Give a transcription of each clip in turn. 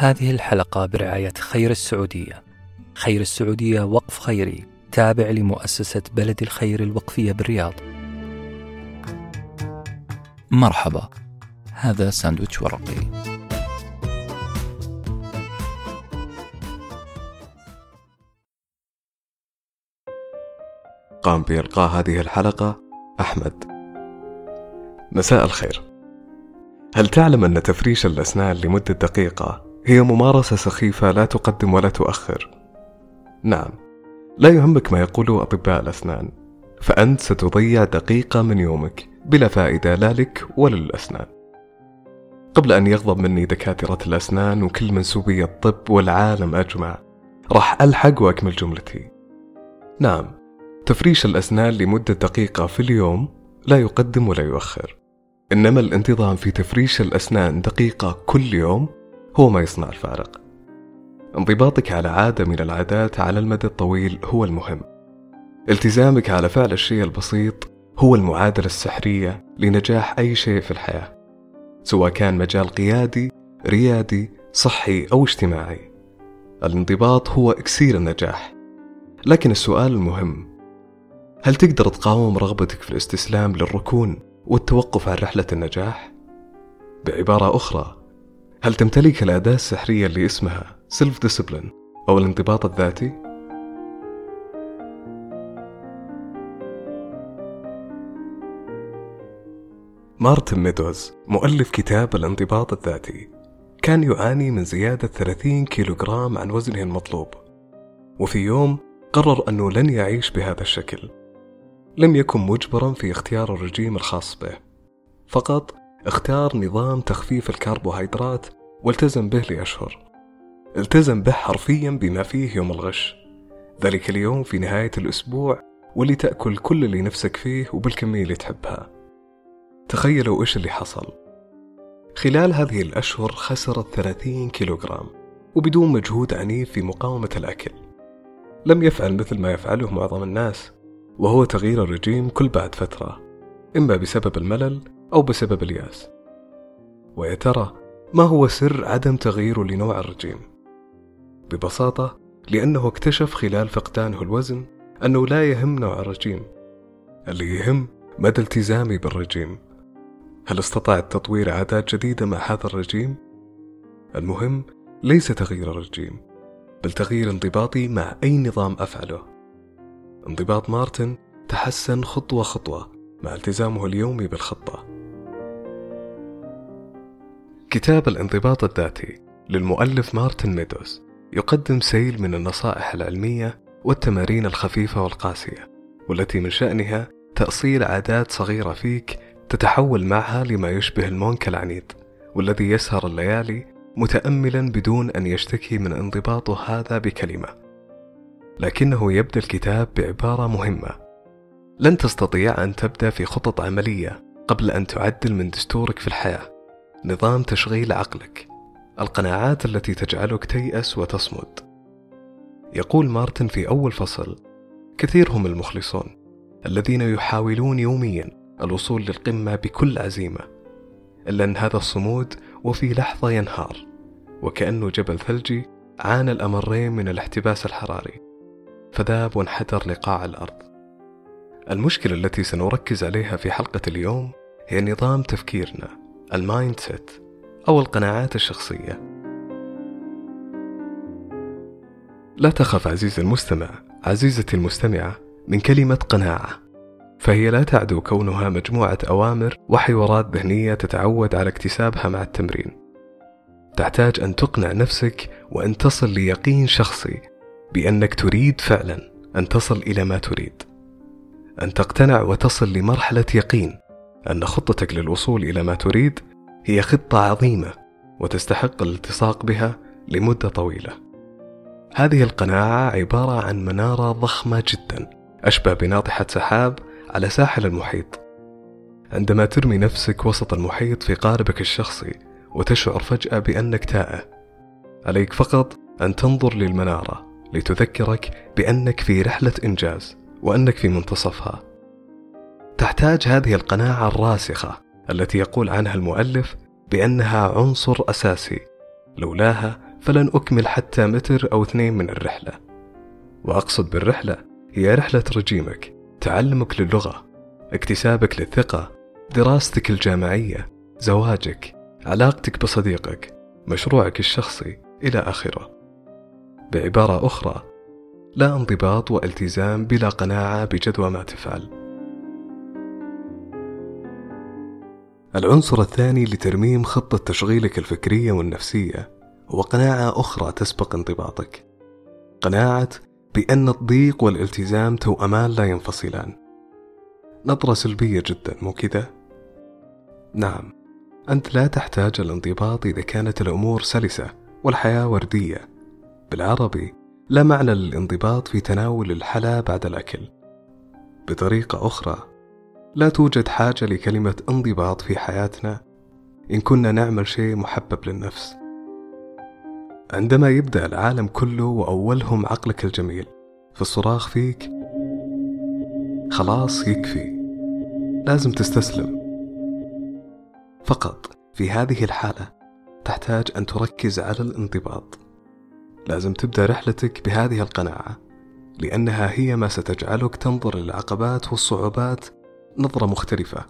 هذه الحلقة برعاية خير السعودية. خير السعودية وقف خيري تابع لمؤسسة بلد الخير الوقفية بالرياض. مرحبا. هذا ساندويتش ورقي. قام بإلقاء هذه الحلقة أحمد مساء الخير هل تعلم أن تفريش الأسنان لمدة دقيقة هي ممارسة سخيفة لا تقدم ولا تؤخر؟ نعم لا يهمك ما يقوله أطباء الأسنان فأنت ستضيع دقيقة من يومك بلا فائدة لا لك ولا للأسنان. قبل أن يغضب مني دكاترة الأسنان وكل منسوبي الطب والعالم أجمع راح ألحق وأكمل جملتي. نعم تفريش الأسنان لمدة دقيقة في اليوم لا يقدم ولا يؤخر. إنما الانتظام في تفريش الأسنان دقيقة كل يوم هو ما يصنع الفارق. انضباطك على عادة من العادات على المدى الطويل هو المهم. التزامك على فعل الشيء البسيط هو المعادلة السحرية لنجاح أي شيء في الحياة سواء كان مجال قيادي ريادي صحي أو اجتماعي. الانضباط هو إكسير النجاح. لكن السؤال المهم هل تقدر تقاوم رغبتك في الاستسلام للركون والتوقف عن رحلة النجاح؟ بعبارة أخرى هل تمتلك الأداة السحرية اللي اسمها self discipline أو الانضباط الذاتي؟ مارتن ميدوز مؤلف كتاب الانضباط الذاتي كان يعاني من زيادة 30 كيلوغرام عن وزنه المطلوب وفي يوم قرر أنه لن يعيش بهذا الشكل لم يكن مجبرا في اختيار الرجيم الخاص به فقط اختار نظام تخفيف الكربوهيدرات والتزم به لأشهر. التزم به حرفيا بما فيه يوم الغش. ذلك اليوم في نهاية الأسبوع واللي تأكل كل اللي نفسك فيه وبالكمية اللي تحبها. تخيلوا إيش اللي حصل. خلال هذه الأشهر خسر 30 كيلوغرام وبدون مجهود عنيف في مقاومة الأكل. لم يفعل مثل ما يفعله معظم الناس وهو تغيير الرجيم كل بعد فترة. إما بسبب الملل أو بسبب الياس. ويا ترى ما هو سر عدم تغييره لنوع الرجيم؟ ببساطة لأنه اكتشف خلال فقدانه الوزن أنه لا يهم نوع الرجيم. اللي يهم مدى التزامي بالرجيم. هل استطعت تطوير عادات جديدة مع هذا الرجيم؟ المهم ليس تغيير الرجيم بل تغيير انضباطي مع أي نظام أفعله. انضباط مارتن تحسن خطوة خطوة مع التزامه اليومي بالخطة. كتاب الانضباط الذاتي للمؤلف مارتن ميدوز يقدم سيل من النصائح العلمية والتمارين الخفيفة والقاسية والتي من شأنها تأصيل عادات صغيرة فيك تتحول معها لما يشبه ال monk العنيد والذي يسهر الليالي متأملا بدون أن يشتكي من انضباطه هذا بكلمة. لكنه يبدأ الكتاب بعبارة مهمة. لن تستطيع أن تبدأ في خطط عملية قبل أن تعدل من دستورك في الحياة. نظام تشغيل عقلك القناعات التي تجعلك تيأس وتصمد. يقول مارتن في أول فصل كثير هم المخلصون الذين يحاولون يوميا الوصول للقمة بكل عزيمة. إلا أن هذا الصمود وفي لحظة ينهار وكأنه جبل ثلجي عانى الأمرين من الاحتباس الحراري فذاب وانحدر لقاع الأرض. المشكلة التي سنركز عليها في حلقة اليوم هي نظام تفكيرنا ال mindset أو القناعات الشخصية. لا تخف عزيزي المستمع. عزيزتي المستمعة من كلمة قناعة. فهي لا تعدو كونها مجموعة أوامر وحوارات ذهنية تتعود على اكتسابها مع التمرين. تحتاج أن تقنع نفسك وأن تصل ليقين شخصي بأنك تريد فعلا أن تصل إلى ما تريد. أن تقتنع وتصل لمرحلة يقين. أن خطتك للوصول إلى ما تريد هي خطة عظيمة وتستحق الالتصاق بها لمدة طويلة. هذه القناعة عبارة عن منارة ضخمة جدا أشبه بناطحة سحاب على ساحل المحيط. عندما ترمي نفسك وسط المحيط في قاربك الشخصي وتشعر فجأة بأنك تائه، عليك فقط أن تنظر للمنارة لتذكرك بأنك في رحلة إنجاز وأنك في منتصفها. تحتاج هذه القناعة الراسخة التي يقول عنها المؤلف بأنها عنصر أساسي. لولاها فلن أكمل حتى متر أو اثنين من الرحلة. وأقصد بالرحلة هي رحلة رجيمك تعلمك للغة اكتسابك للثقة دراستك الجامعية زواجك علاقتك بصديقك مشروعك الشخصي إلى آخره. بعبارة أخرى لا انضباط والتزام بلا قناعة بجدوى ما تفعل. العنصر الثاني لترميم خطة تشغيلك الفكرية والنفسية هو قناعة أخرى تسبق انضباطك. قناعة بأن الضيق والالتزام توأمان لا ينفصلان. نظرة سلبية جدا مو كذا؟ نعم أنت لا تحتاج الانضباط إذا كانت الأمور سلسة والحياة وردية. بالعربي لا معنى للانضباط في تناول الحلا بعد الأكل. بطريقة أخرى لا توجد حاجة لكلمة انضباط في حياتنا إن كنا نعمل شيء محبب للنفس. عندما يبدأ العالم كله وأولهم عقلك الجميل في الصراخ فيك خلاص يكفي. لازم تستسلم. فقط في هذه الحالة تحتاج أن تركز على الانضباط. لازم تبدأ رحلتك بهذه القناعة لأنها هي ما ستجعلك تنظر للعقبات والصعوبات نظرة مختلفة.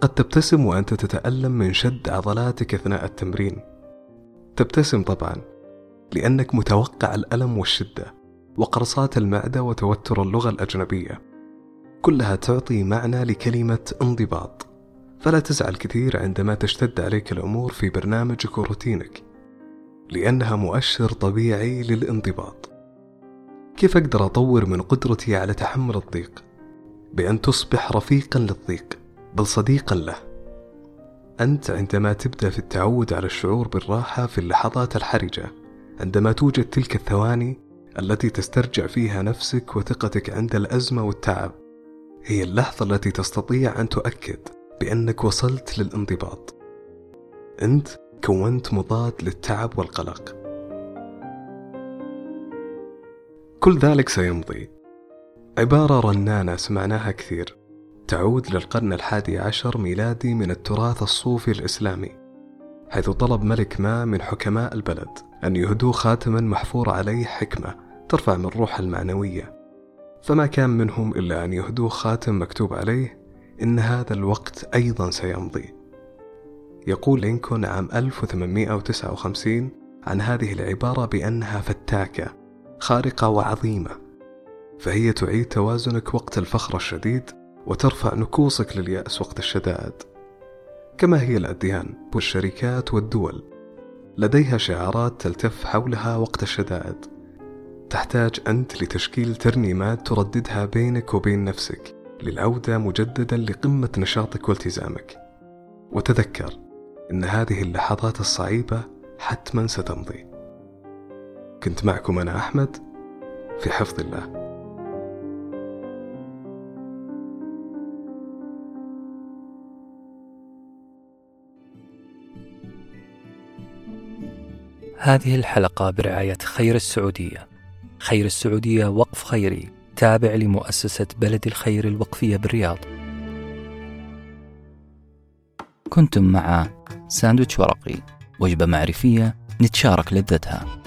قد تبتسم وأنت تتألم من شد عضلاتك أثناء التمرين. تبتسم طبعا لأنك متوقع الألم والشدة وقرصات المعدة وتوتر اللغة الأجنبية. كلها تعطي معنى لكلمة انضباط. فلا تزعل كثير عندما تشتد عليك الأمور في برنامجك وروتينك لأنها مؤشر طبيعي للانضباط. كيف أقدر أطور من قدرتي على تحمل الضيق؟ بأن تصبح رفيقا للضيق بل صديقا له. أنت عندما تبدأ في التعود على الشعور بالراحة في اللحظات الحرجة عندما توجد تلك الثواني التي تسترجع فيها نفسك وثقتك عند الأزمة والتعب هي اللحظة التي تستطيع أن تؤكد بأنك وصلت للانضباط. أنت كونت مضاد للتعب والقلق. كل ذلك سيمضي. عبارة رنانة سمعناها كثير. تعود للقرن الحادي عشر ميلادي من التراث الصوفي الإسلامي حيث طلب ملك ما من حكماء البلد أن يهدوا خاتما محفور عليه حكمة ترفع من روح المعنوية. فما كان منهم إلا أن يهدوا خاتم مكتوب عليه إن هذا الوقت أيضا سيمضي. يقول لينكولن عام 1859 عن هذه العبارة بأنها فتاكة خارقة وعظيمة فهي تعيد توازنك وقت الفخر الشديد وترفع نكوصك لليأس وقت الشدائد. كما هي الأديان والشركات والدول لديها شعارات تلتف حولها وقت الشدائد. تحتاج أنت لتشكيل ترنيمات ترددها بينك وبين نفسك للعودة مجددا لقمة نشاطك والتزامك. وتذكر إن هذه اللحظات الصعيبة حتما ستمضي. كنت معكم أنا أحمد في حفظ الله. هذه الحلقة برعاية خير السعودية. خير السعودية وقف خيري تابع لمؤسسة بلد الخير الوقفية بالرياض. كنتم مع ساندويتش ورقي وجبة معرفية نتشارك لذتها.